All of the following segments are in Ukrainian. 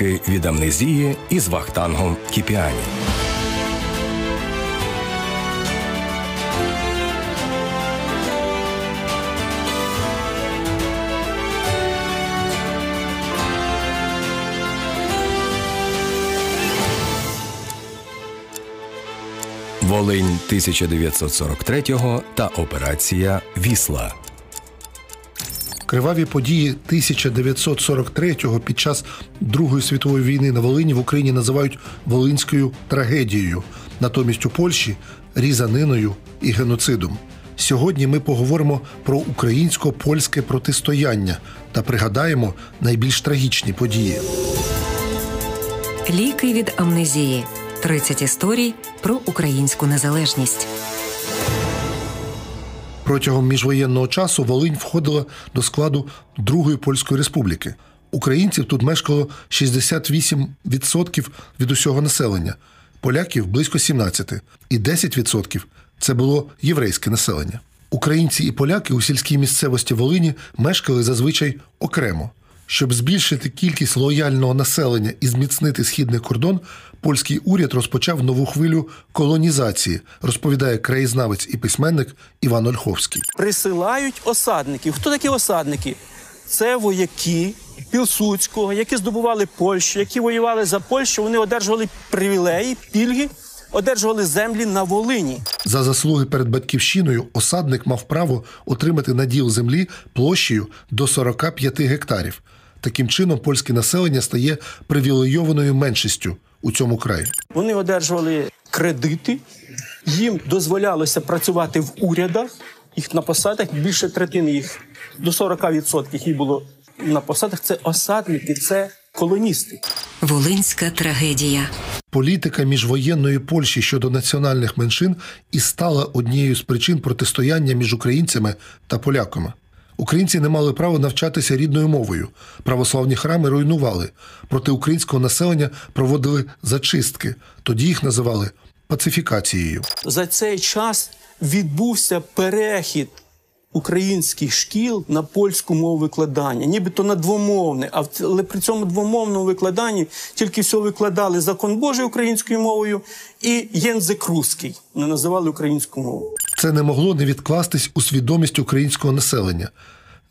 Ліки від амнезії із Вахтангом Кіпіані. Волинь 1943 та операція Вісла. Криваві події 1943-го під час Другої світової війни на Волині в Україні називають Волинською трагедією, натомість у Польщі різаниною і геноцидом. Сьогодні ми поговоримо про українсько-польське протистояння та пригадаємо найбільш трагічні події. Ліки від амнезії. 30 історій про українську незалежність. Протягом міжвоєнного часу Волинь входила до складу Другої Польської Республіки. Українців тут мешкало 68% від усього населення, поляків близько 17%, і 10% це було єврейське населення. Українці і поляки у сільській місцевості Волині мешкали зазвичай окремо. Щоб збільшити кількість лояльного населення і зміцнити східний кордон, польський уряд розпочав нову хвилю колонізації, розповідає краєзнавець і письменник Іван Ольховський. Присилають осадників. Хто такі осадники? Це вояки Пілсудського, які здобували Польщу, які воювали за Польщу. Вони одержували привілеї, пільги. Одержували землі на Волині за заслуги перед батьківщиною. Осадник мав право отримати наділ землі площею до 45 гектарів. Таким чином, польське населення стає привілейованою меншістю у цьому краї. Вони одержували кредити, їм дозволялося працювати в урядах. Їх на посадах більше третини їх до 40% їх було на посадах. Це осадники, це колоністи. Волинська трагедія. Політика міжвоєнної Польщі щодо національних меншин і стала однією з причин протистояння між українцями та поляками. Українці не мали права навчатися рідною мовою. Православні храми руйнували. Проти українського населення проводили зачистки. Тоді їх називали пацифікацією. За цей час відбувся перехід українських шкіл на польську мову викладання, нібито на двомовне, але при цьому двомовному викладанні тільки все викладали закон Божий українською мовою і єнзик русський не називали українську мову. Це не могло не відкластись у свідомість українського населення.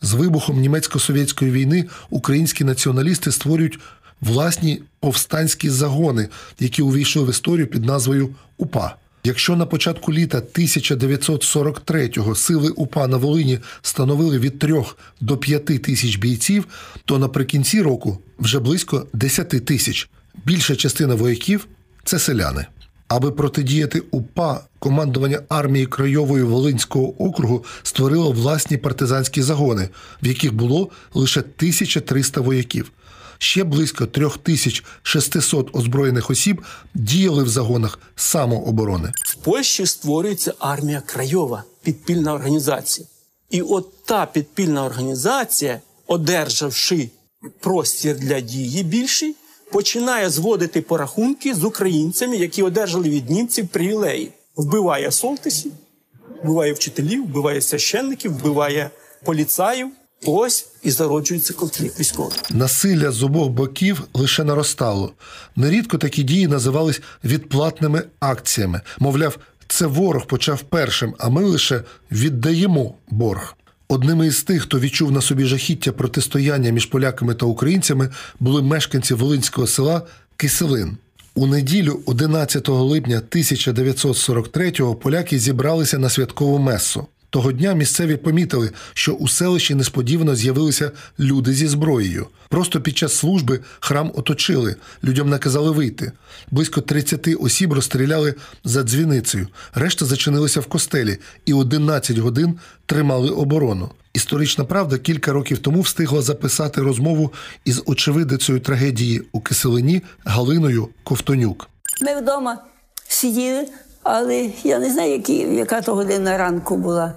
З вибухом німецько-совєтської війни українські націоналісти створюють власні повстанські загони, які увійшли в історію під назвою УПА. Якщо на початку літа 1943-го сили УПА на Волині становили від 3 до 5 тисяч бійців, то наприкінці року вже близько 10 тисяч. Більша частина вояків це селяни. Аби протидіяти УПА, командування армії Крайової Волинського округу створило власні партизанські загони, в яких було лише 1300 вояків. Ще близько 3600 озброєних осіб діяли в загонах самооборони. В Польщі створюється армія Крайова, підпільна організація. І от та підпільна організація, одержавши простір для дії більший, починає зводити порахунки з українцями, які одержали від німців привілеї. Вбиває солтисів, вбиває вчителів, вбиває священників, вбиває поліцаїв. Ось і зароджується конфлікт військовий. Насилля з обох боків лише наростало. Нерідко такі дії називались відплатними акціями. Мовляв, це ворог почав першим, а ми лише віддаємо борг. Одними із тих, хто відчув на собі жахіття протистояння між поляками та українцями, були мешканці волинського села Киселин. У неділю, 11 липня 1943-го, поляки зібралися на святкову месу. Того дня місцеві помітили, що у селищі несподівано з'явилися люди зі зброєю. Просто під час служби храм оточили, людям наказали вийти. Близько 30 осіб розстріляли за дзвіницею, решта зачинилися в костелі і 11 годин тримали оборону. Історична правда кілька років тому встигла записати розмову із очевидицею трагедії у Киселині Галиною Ковтонюк. Ми вдома сиділи, але я не знаю, які, яка то година ранку була.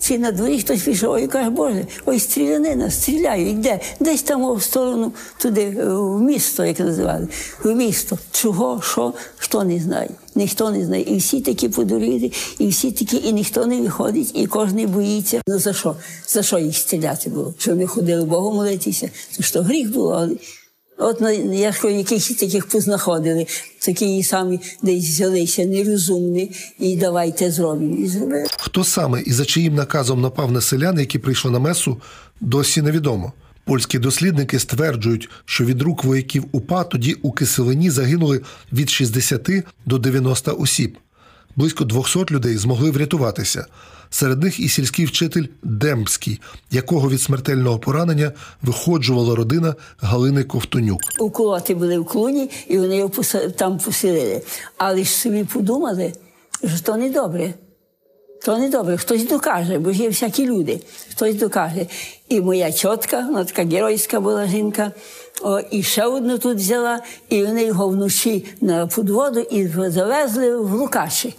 Чи на дворі хтось пішов і каже, Боже, ой, стрілянина, стріляю, йде. Десь там в сторону туди, е, в місто, як називали, в місто. Чого, що, хто не знає. Ніхто не знає. І всі такі подуріли, і всі такі, і ніхто не виходить, і кожен боїться. Ну за що? За що їх стріляти було? Щоб ми ходили Богу молитися? Це що гріх було, але От на якщо якихось таких познаходили, такі самі десь взялися нерозумні, і давайте зробимо. І зробили. Хто саме і за чиїм наказом напав на селян, які прийшли на месу, досі невідомо. Польські дослідники стверджують, що від рук вояків УПА тоді у Киселині загинули від 60 до 90 осіб. Близько 200 людей змогли врятуватися. Серед них і сільський вчитель Дембський, якого від смертельного поранення виходжувала родина Галини Ковтонюк. Уколоти були в клуні, і вони його там поселили. Але ж собі подумали, що то не добре. То не добре, хтось докаже, бо є всякі люди, хтось докаже. І моя чотка, вона така геройська була жінка, о, і ще одну тут взяла, і вони його вночі на подводу і завезли в Лукаші.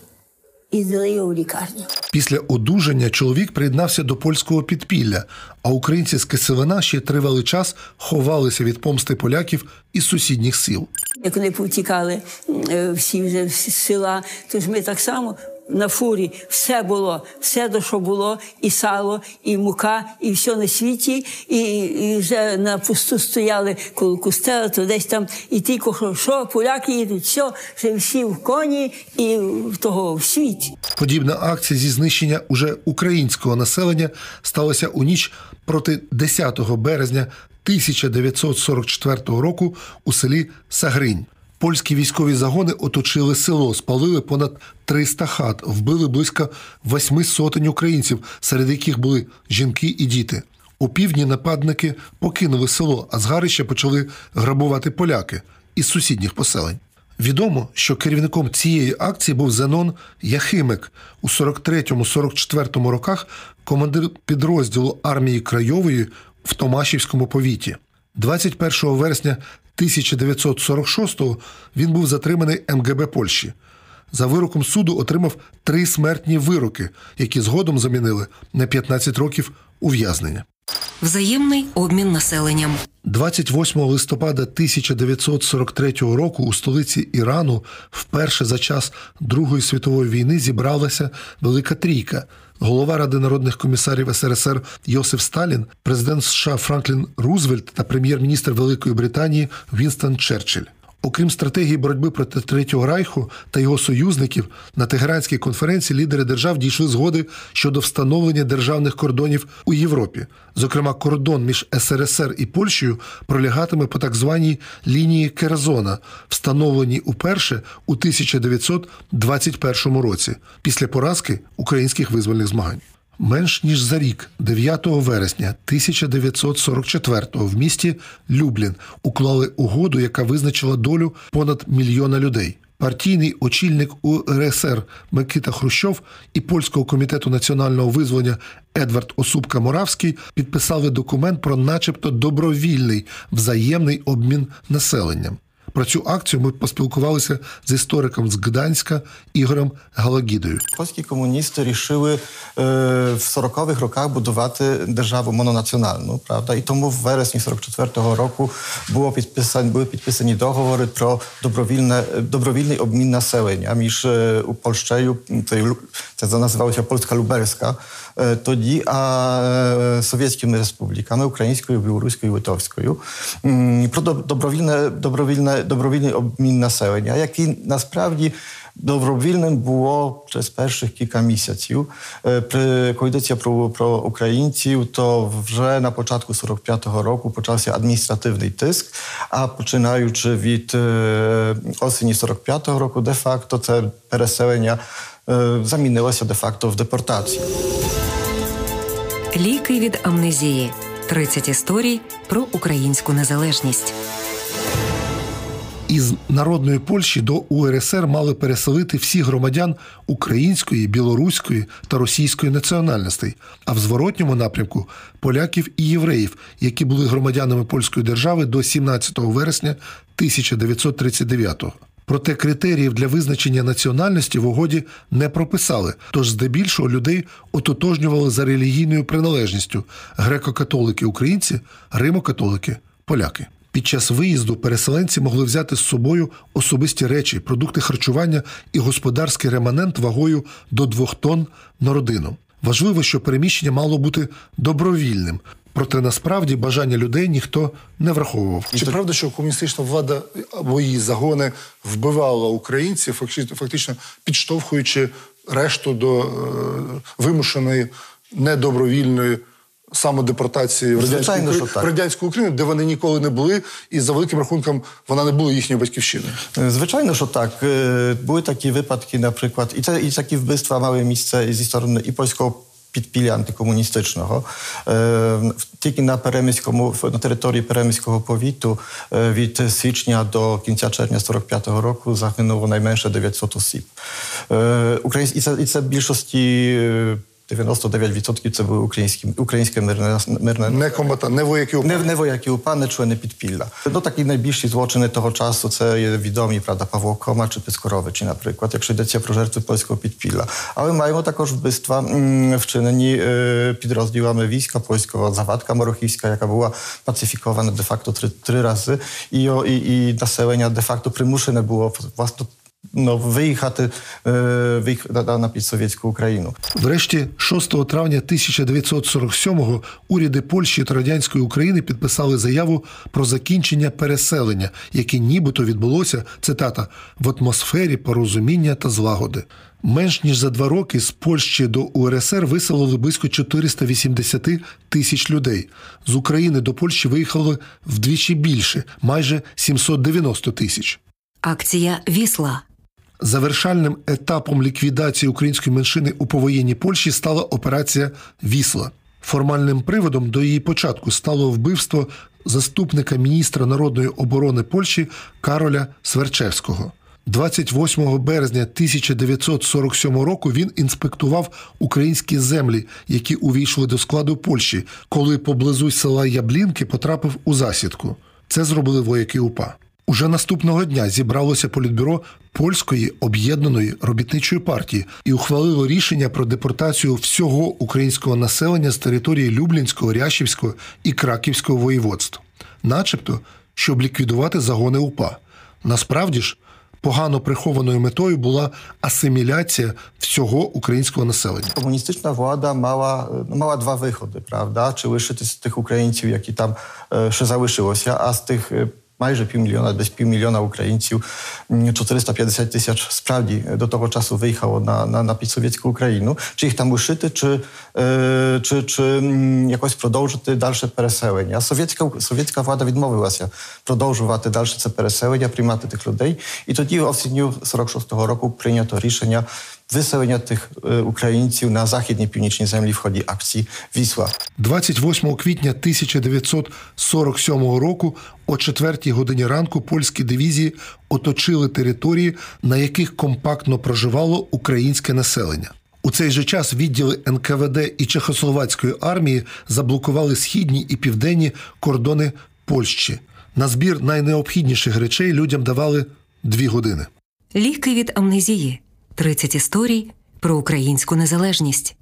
І здали його в лікарню. Після одужання чоловік приєднався до польського підпілля, а українці з Киселина ще тривалий час ховалися від помсти поляків із сусідніх сіл. Як вони повтікали е, всі вже з села, то ж ми так само на фурі все було, все до що було, і сало, і мука, і все на світі, і, і вже на пусту стояли коло костела, то десь там і тільки що, що поляки їдуть, все, вже всі в коні і в того в світі. Подібна акція зі знищення уже українського населення сталася у ніч проти 10 березня 1944 року у селі Сагринь. Польські військові загони оточили село, спалили понад 300 хат, вбили близько восьми сотень українців, серед яких були жінки і діти. У півдні нападники покинули село, а згарища почали грабувати поляки із сусідніх поселень. Відомо, що керівником цієї акції був Зенон Яхимик у 43-44 роках командир підрозділу армії Крайової в Томашівському повіті. 21 вересня 1946-го він був затриманий МГБ Польщі. За вироком суду отримав три смертні вироки, які згодом замінили на 15 років ув'язнення. Взаємний обмін населенням. 28 листопада 1943 року у столиці Ірану вперше за час Другої світової війни зібралася Велика Трійка. Голова Ради народних комісарів СРСР Йосиф Сталін, президент США Франклін Рузвельт та прем'єр-міністр Великої Британії Вінстон Черчилль. Окрім стратегії боротьби проти Третього Райху та його союзників, на Тегеранській конференції лідери держав дійшли згоди щодо встановлення державних кордонів у Європі. Зокрема, кордон між СРСР і Польщею пролягатиме по так званій лінії Керзона, встановленій уперше у 1921 році після поразки українських визвольних змагань. Менш ніж за рік, 9 вересня 1944-го в місті Люблін уклали угоду, яка визначила долю понад мільйона людей. Партійний очільник УРСР Микита Хрущов і польського комітету національного визволення Едвард Осупка Моравський підписали документ про, начебто, добровільний взаємний обмін населенням. Про цю акцію ми поспілкувалися з істориком з Гданська Ігорем Галагідою. Польські комуністи рішили е, в 40-х роках будувати державу мононаціональну, правда? І тому в вересні 44-го року було підписані, були підписані договори про добровільне, добровільний обмін населення між е, Польщею, це, це називалося Польська Луберська, е, тоді, а е, совєтськими республіками, українською, білоруською, литовською, про доб- добровільне, добровільне, добровільний обмін населення, який насправді Добровільним було через перших кілька місяців. Е, При коаліція про, про українців, то вже на початку 45-го року почався адміністративний тиск. А починаючи від е, осені 45-го року, де-факто це переселення е, замінилося де-факто в депортацію. Ліки від амнезії. 30 історій про українську незалежність. Із народної Польщі до УРСР мали переселити всіх громадян української, білоруської та російської національностей, а в зворотньому напрямку поляків і євреїв, які були громадянами польської держави до 17 вересня 1939-го. Проте критеріїв для визначення національності в угоді не прописали, тож здебільшого людей ототожнювали за релігійною приналежністю греко-католики українці, римо-католики поляки. Під час виїзду переселенці могли взяти з собою особисті речі, продукти харчування і господарський реманент вагою до двох тонн на родину. Важливо, що переміщення мало бути добровільним. Проте насправді бажання людей ніхто не враховував. Чи правда, що комуністична влада або її загони вбивала українців, факти- фактично підштовхуючи решту до е, вимушеної недобровільної самодепортації в радянську, Звичайно, Украї- в радянську Україну, де вони ніколи не були, і за великим рахунком вона не була їхньою батьківщиною? Звичайно, що так. Е, Були такі випадки, наприклад, і це і такі вбивства мали місце зі сторони і польського підпілля антикомуністичного. Е, Тільки на переміському на території переміського повіту е, від січня до кінця червня 45-го року загинуло найменше 900 осіб. Е, І це, і це більшості. Е, 99% це були українські, українське мирне, мирне Не комбата, не вояки УПА. не, не вояки УПА, не члени підпілля. Ну такі найбільші злочини того часу це є відомі, правда, Павло Кома чи Пискоровичі, наприклад, якщо йдеться про жертви польського підпілля. Але маємо також вбивства м, вчинені е, підрозділами війська польського, Завадка Морохівська, яка була пацифікована де-факто три, три рази, і, о, і, і населення де-факто примушене було власне no, виїхати, е, на, на підсовєтську Україну. Врешті, 6 травня 1947-го уряди Польщі та радянської України підписали заяву про закінчення переселення, яке нібито відбулося цитата в атмосфері порозуміння та злагоди. Менш ніж за два роки з Польщі до УРСР виселили близько 480 тисяч людей. З України до Польщі виїхали вдвічі більше майже 790 тисяч. Акція Вісла. Завершальним етапом ліквідації української меншини у повоєнній Польщі стала операція Вісла. Формальним приводом до її початку стало вбивство заступника міністра народної оборони Польщі Кароля Сверчевського. 28 березня 1947 року він інспектував українські землі, які увійшли до складу Польщі, коли поблизу села Яблінки потрапив у засідку. Це зробили вояки УПА. Уже наступного дня зібралося політбюро польської об'єднаної робітничої партії і ухвалило рішення про депортацію всього українського населення з території Люблінського, Рящівського і Краківського воєводств, начебто, щоб ліквідувати загони УПА. Насправді ж, погано прихованою метою була асиміляція всього українського населення. Комуністична влада мала, ну, мала два виходи, правда? Чи лишити з тих українців, які там е, ще залишилося, а з тих е, майже півмільйона, десь півмільйона українців, м, 450 тисяч справді до того часу виїхало на, на, на підсовєтську Україну. Чи їх там лишити, чи, е, чи, чи м, якось продовжити далі переселення? Совєтська, совєтська влада відмовилася продовжувати далі це переселення, приймати тих людей. І тоді в осінню 46-го року прийнято рішення виселення тих е, українців на західній північній землі в ході акції Вісла. 28 квітня 1947 року о 4 годині ранку польські дивізії оточили території, на яких компактно проживало українське населення. У цей же час відділи НКВД і Чехословацької армії заблокували східні і південні кордони Польщі. На збір найнеобхідніших речей людям давали дві години. Ліки від амнезії. 30 історій про українську незалежність.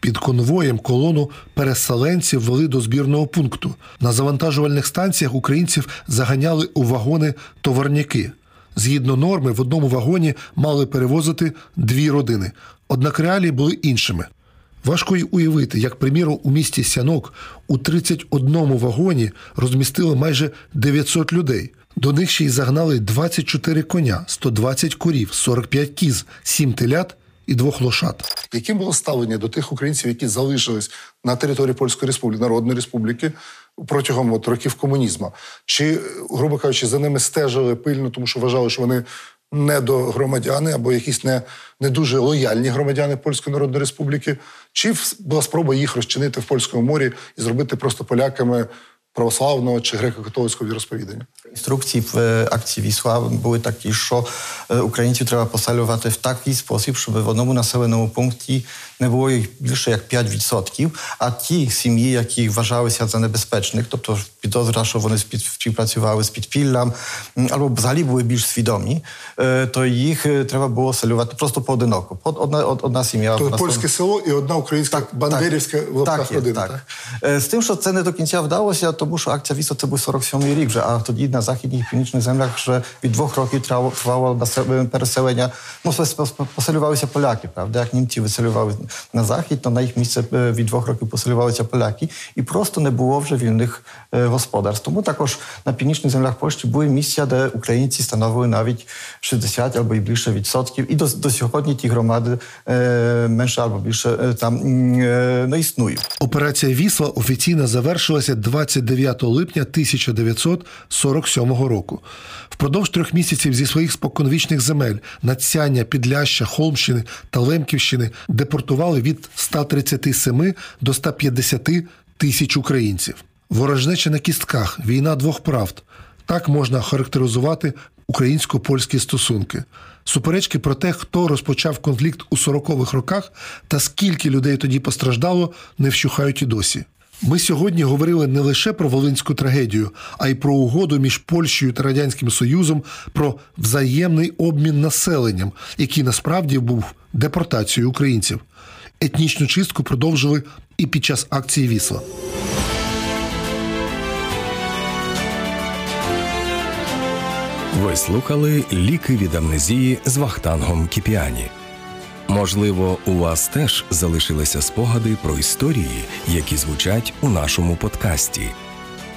Під конвоєм колону переселенців вели до збірного пункту. На завантажувальних станціях українців заганяли у вагони товарняки. Згідно норми, в одному вагоні мали перевозити дві родини. Однак реалії були іншими. Важко й уявити, як, приміром, у місті Сянок у 31 вагоні розмістили майже 900 людей. До них ще й загнали 24 коня, 120 курів, 45 кіз, 7 телят і двох лошад. Яким було ставлення до тих українців, які залишились на території Польської Республіки, Народної Республіки протягом от, років комунізму? Чи, грубо кажучи, за ними стежили пильно, тому що вважали, що вони недогромадяни або якісь не, не дуже лояльні громадяни Польської Народної Республіки? Чи була спроба їх розчинити в польському морі і зробити просто поляками православного чи греко-католицького віросповідання? Інструкції в е, акції Вісла були такі, що е, українців треба посалювати в такий спосіб, щоб в одному населеному пункті не було їх більше як 5%, а ті сім'ї, які вважалися за небезпечних, тобто підозра, що вони спів- співпрацювали з підпіллям, м, або взагалі були більш свідомі, е, то їх е, треба було селювати просто поодиноко. Од- Одна, од- одна сім'я. То в населеному- польське село і одна українська бандерівська в лапках так, є, родина. так. Е, З тим, що це не до кінця вдалося, тому що акція Віса це був 47-й рік вже, а тоді на західних і північних землях вже від двох років тривало переселення. Ну, поселювалися поляки, правда? Як німці виселювали на захід, то на їх місце від двох років поселювалися поляки, і просто не було вже вільних господарств. Тому також на північних землях Польщі були місця, де українці становили навіть 60 або і більше відсотків. І до, до сьогодні ті громади е, менше або більше е, там е, не існують. Операція Вісла офіційно завершилася 29 липня 1947 року. Впродовж трьох місяців зі своїх споконвічних земель Надцяння, Підляща, Холмщини та Лемківщини депортували від 137 до 150 тисяч українців. Ворожнеча на кістках, війна двох правд. Так можна характеризувати українсько польські стосунки. Суперечки про те, хто розпочав конфлікт у 40-х роках та скільки людей тоді постраждало, не вщухають і досі. Ми сьогодні говорили не лише про волинську трагедію, а й про угоду між Польщею та Радянським Союзом про взаємний обмін населенням, який насправді був депортацією українців. Етнічну чистку продовжили і під час акції Вісла. Ви слухали ліки від амнезії з Вахтангом Кіпіані. Можливо, у вас теж залишилися спогади про історії, які звучать у нашому подкасті.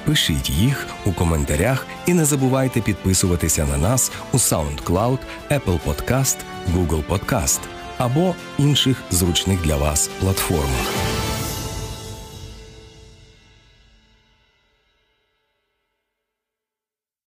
Пишіть їх у коментарях і не забувайте підписуватися на нас у SoundCloud, Apple Podcast, Google Podcast або інших зручних для вас платформах.